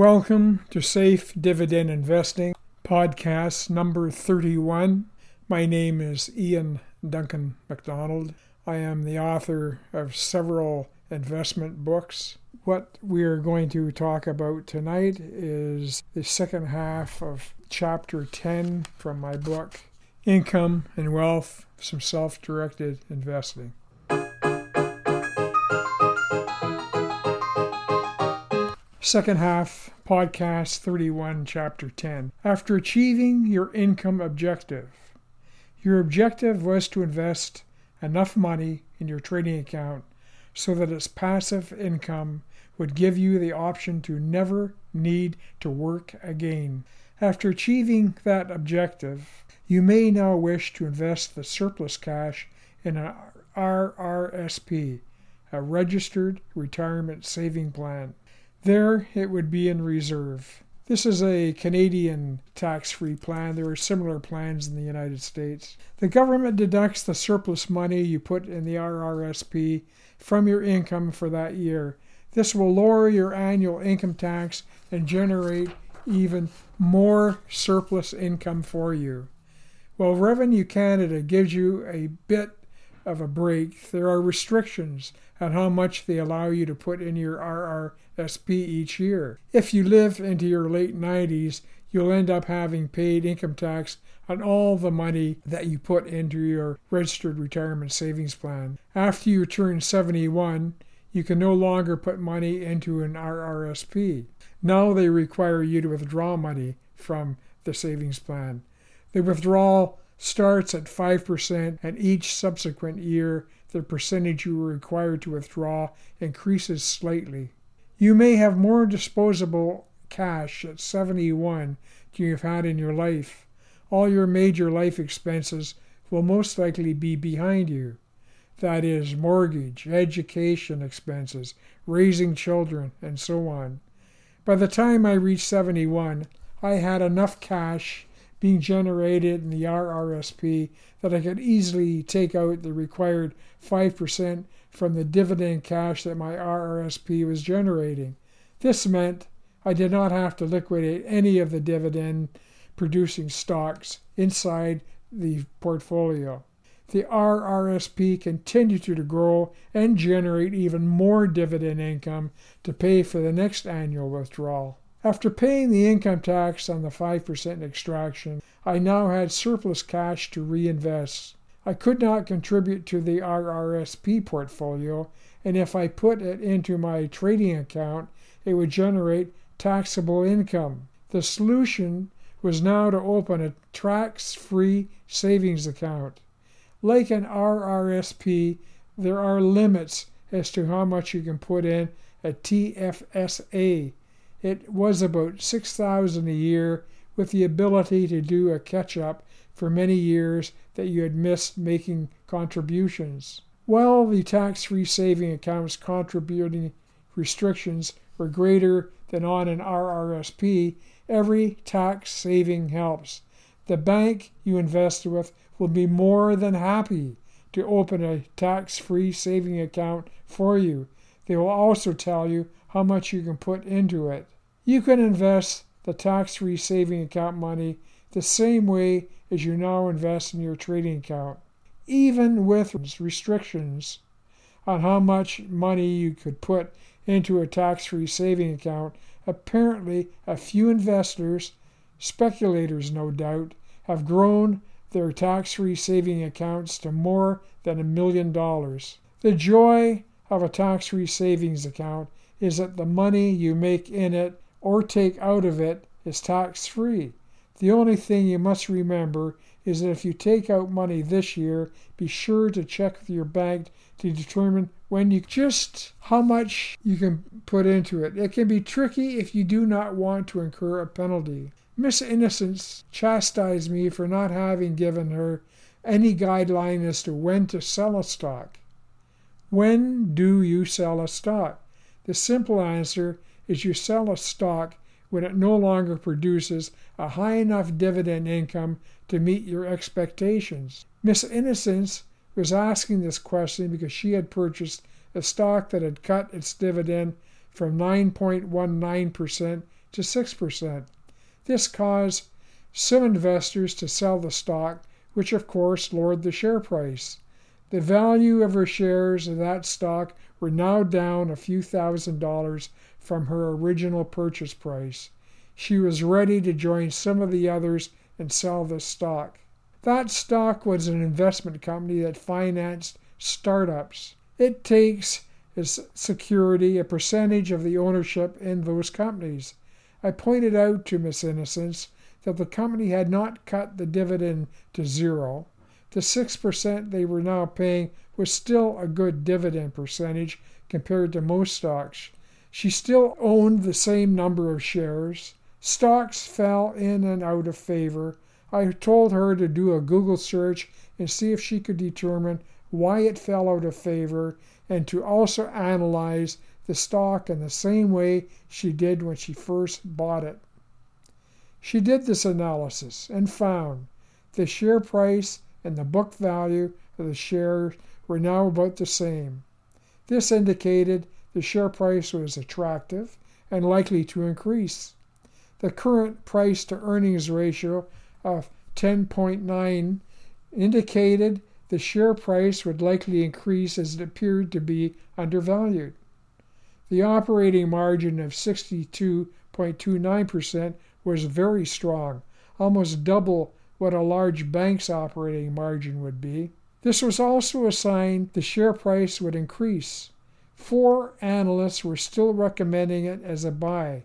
Welcome to Safe Dividend Investing, podcast number 31. My name is Ian Duncan MacDonald. I am the author of several investment books. What we are going to talk about tonight is the second half of chapter 10 from my book, Income and Wealth Some Self Directed Investing. Second half, podcast 31, chapter 10. After achieving your income objective, your objective was to invest enough money in your trading account so that its passive income would give you the option to never need to work again. After achieving that objective, you may now wish to invest the surplus cash in an RRSP, a registered retirement saving plan. There, it would be in reserve. This is a Canadian tax free plan. There are similar plans in the United States. The government deducts the surplus money you put in the RRSP from your income for that year. This will lower your annual income tax and generate even more surplus income for you. Well, Revenue Canada gives you a bit of a break, there are restrictions on how much they allow you to put in your RRSP each year. If you live into your late 90s, you'll end up having paid income tax on all the money that you put into your registered retirement savings plan. After you turn 71, you can no longer put money into an RRSP. Now they require you to withdraw money from the savings plan. The withdrawal starts at 5%, and each subsequent year, the percentage you are required to withdraw increases slightly. You may have more disposable cash at 71 than you've had in your life. All your major life expenses will most likely be behind you. That is, mortgage, education expenses, raising children, and so on. By the time I reached 71, I had enough cash being generated in the RRSP that I could easily take out the required 5% from the dividend cash that my RRSP was generating. This meant I did not have to liquidate any of the dividend producing stocks inside the portfolio. The RRSP continued to grow and generate even more dividend income to pay for the next annual withdrawal. After paying the income tax on the 5% extraction, I now had surplus cash to reinvest. I could not contribute to the RRSP portfolio, and if I put it into my trading account, it would generate taxable income. The solution was now to open a tax free savings account. Like an RRSP, there are limits as to how much you can put in a TFSA it was about 6000 a year with the ability to do a catch up for many years that you had missed making contributions. While the tax free saving accounts contributing restrictions were greater than on an RRSP, every tax saving helps. The bank you invest with will be more than happy to open a tax free saving account for you. They will also tell you how much you can put into it. You can invest the tax free saving account money the same way as you now invest in your trading account, even with restrictions on how much money you could put into a tax free saving account. Apparently, a few investors, speculators no doubt, have grown their tax free saving accounts to more than a million dollars. The joy of a tax free savings account is that the money you make in it or take out of it is tax free. The only thing you must remember is that if you take out money this year, be sure to check with your bank to determine when you just how much you can put into it. It can be tricky if you do not want to incur a penalty. Miss Innocence chastised me for not having given her any guideline as to when to sell a stock. When do you sell a stock? The simple answer is you sell a stock when it no longer produces a high enough dividend income to meet your expectations. Miss Innocence was asking this question because she had purchased a stock that had cut its dividend from 9.19% to 6%. This caused some investors to sell the stock, which of course lowered the share price. The value of her shares of that stock were now down a few thousand dollars from her original purchase price. She was ready to join some of the others and sell the stock. That stock was an investment company that financed startups. It takes as security a percentage of the ownership in those companies. I pointed out to Miss Innocence that the company had not cut the dividend to zero. The 6% they were now paying was still a good dividend percentage compared to most stocks. She still owned the same number of shares. Stocks fell in and out of favor. I told her to do a Google search and see if she could determine why it fell out of favor and to also analyze the stock in the same way she did when she first bought it. She did this analysis and found the share price and the book value of the shares were now about the same. This indicated the share price was attractive and likely to increase. The current price to earnings ratio of 10.9 indicated the share price would likely increase as it appeared to be undervalued. The operating margin of 62.29% was very strong, almost double what a large bank's operating margin would be. This was also a sign the share price would increase. Four analysts were still recommending it as a buy,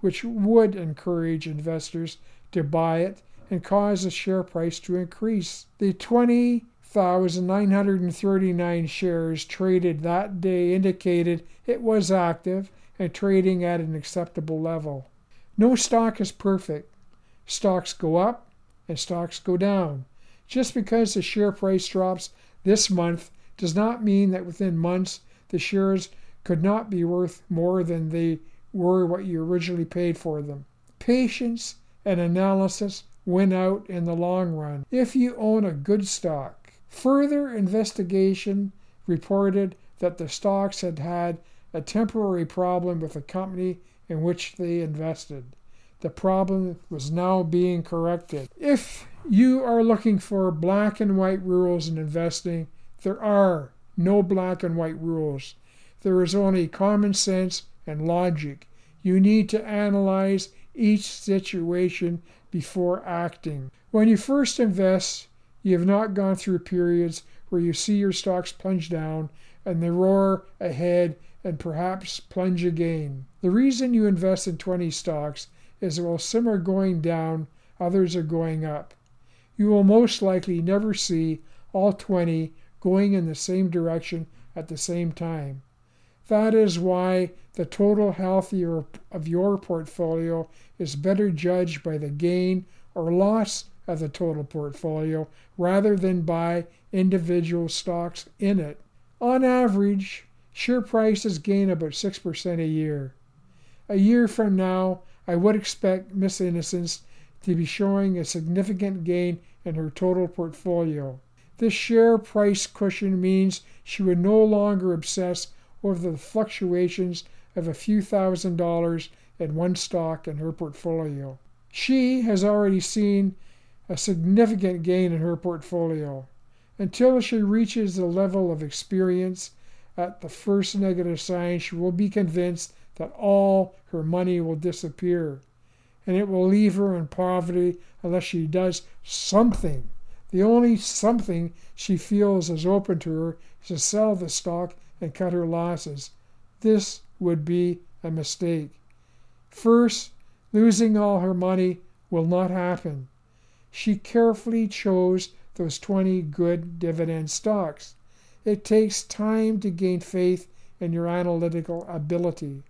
which would encourage investors to buy it and cause the share price to increase. The 20,939 shares traded that day indicated it was active and trading at an acceptable level. No stock is perfect. Stocks go up and stocks go down. Just because the share price drops this month does not mean that within months the shares could not be worth more than they were what you originally paid for them. Patience and analysis win out in the long run if you own a good stock. Further investigation reported that the stocks had had a temporary problem with the company in which they invested. The problem was now being corrected. If you are looking for black and white rules in investing, there are no black and white rules. There is only common sense and logic. You need to analyze each situation before acting. When you first invest, you have not gone through periods where you see your stocks plunge down and they roar ahead and perhaps plunge again. The reason you invest in 20 stocks is while some are going down, others are going up. You will most likely never see all 20 going in the same direction at the same time. That is why the total health of your portfolio is better judged by the gain or loss of the total portfolio rather than by individual stocks in it. On average, share prices gain about 6% a year. A year from now, I would expect Miss Innocence to be showing a significant gain in her total portfolio. This share price cushion means she would no longer obsess over the fluctuations of a few thousand dollars in one stock in her portfolio. She has already seen a significant gain in her portfolio. Until she reaches the level of experience at the first negative sign, she will be convinced that all her money will disappear and it will leave her in poverty unless she does something. The only something she feels is open to her is to sell the stock and cut her losses. This would be a mistake. First, losing all her money will not happen. She carefully chose those 20 good dividend stocks. It takes time to gain faith in your analytical ability.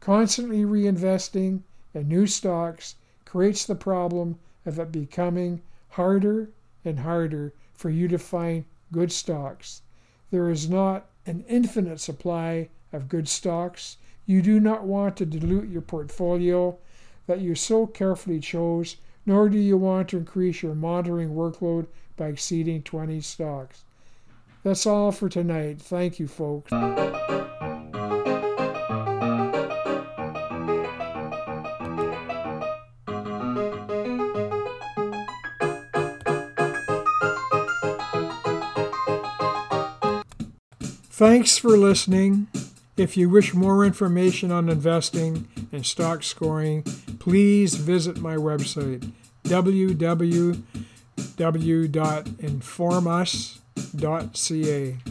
Constantly reinvesting in new stocks creates the problem of it becoming harder and harder for you to find good stocks. There is not an infinite supply of good stocks. You do not want to dilute your portfolio that you so carefully chose, nor do you want to increase your monitoring workload by exceeding 20 stocks. That's all for tonight. Thank you, folks. Thanks for listening. If you wish more information on investing and stock scoring, please visit my website www.informus.ca.